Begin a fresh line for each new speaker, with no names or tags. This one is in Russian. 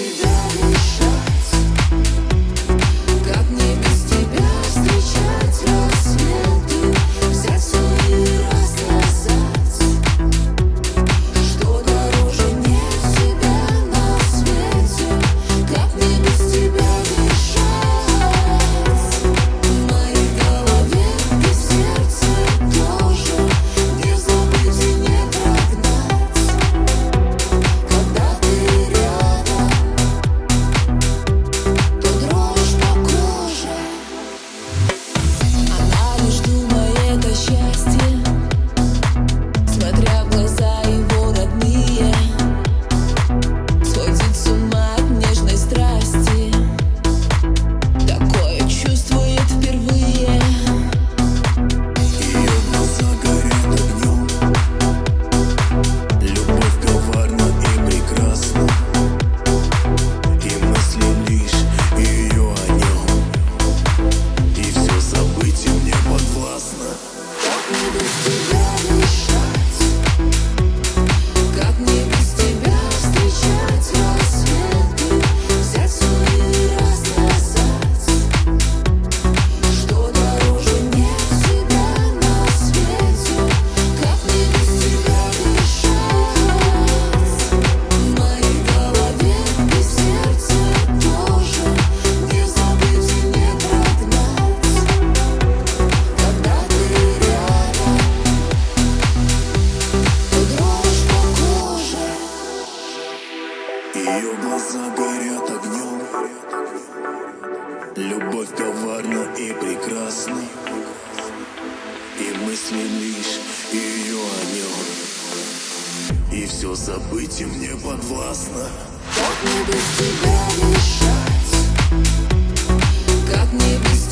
You.
Ее глаза горят огнем. Любовь коварна и прекрасна. И мысли лишь ее о нем И все забыть и мне подвластно.
Как не без тебя мешать Как не без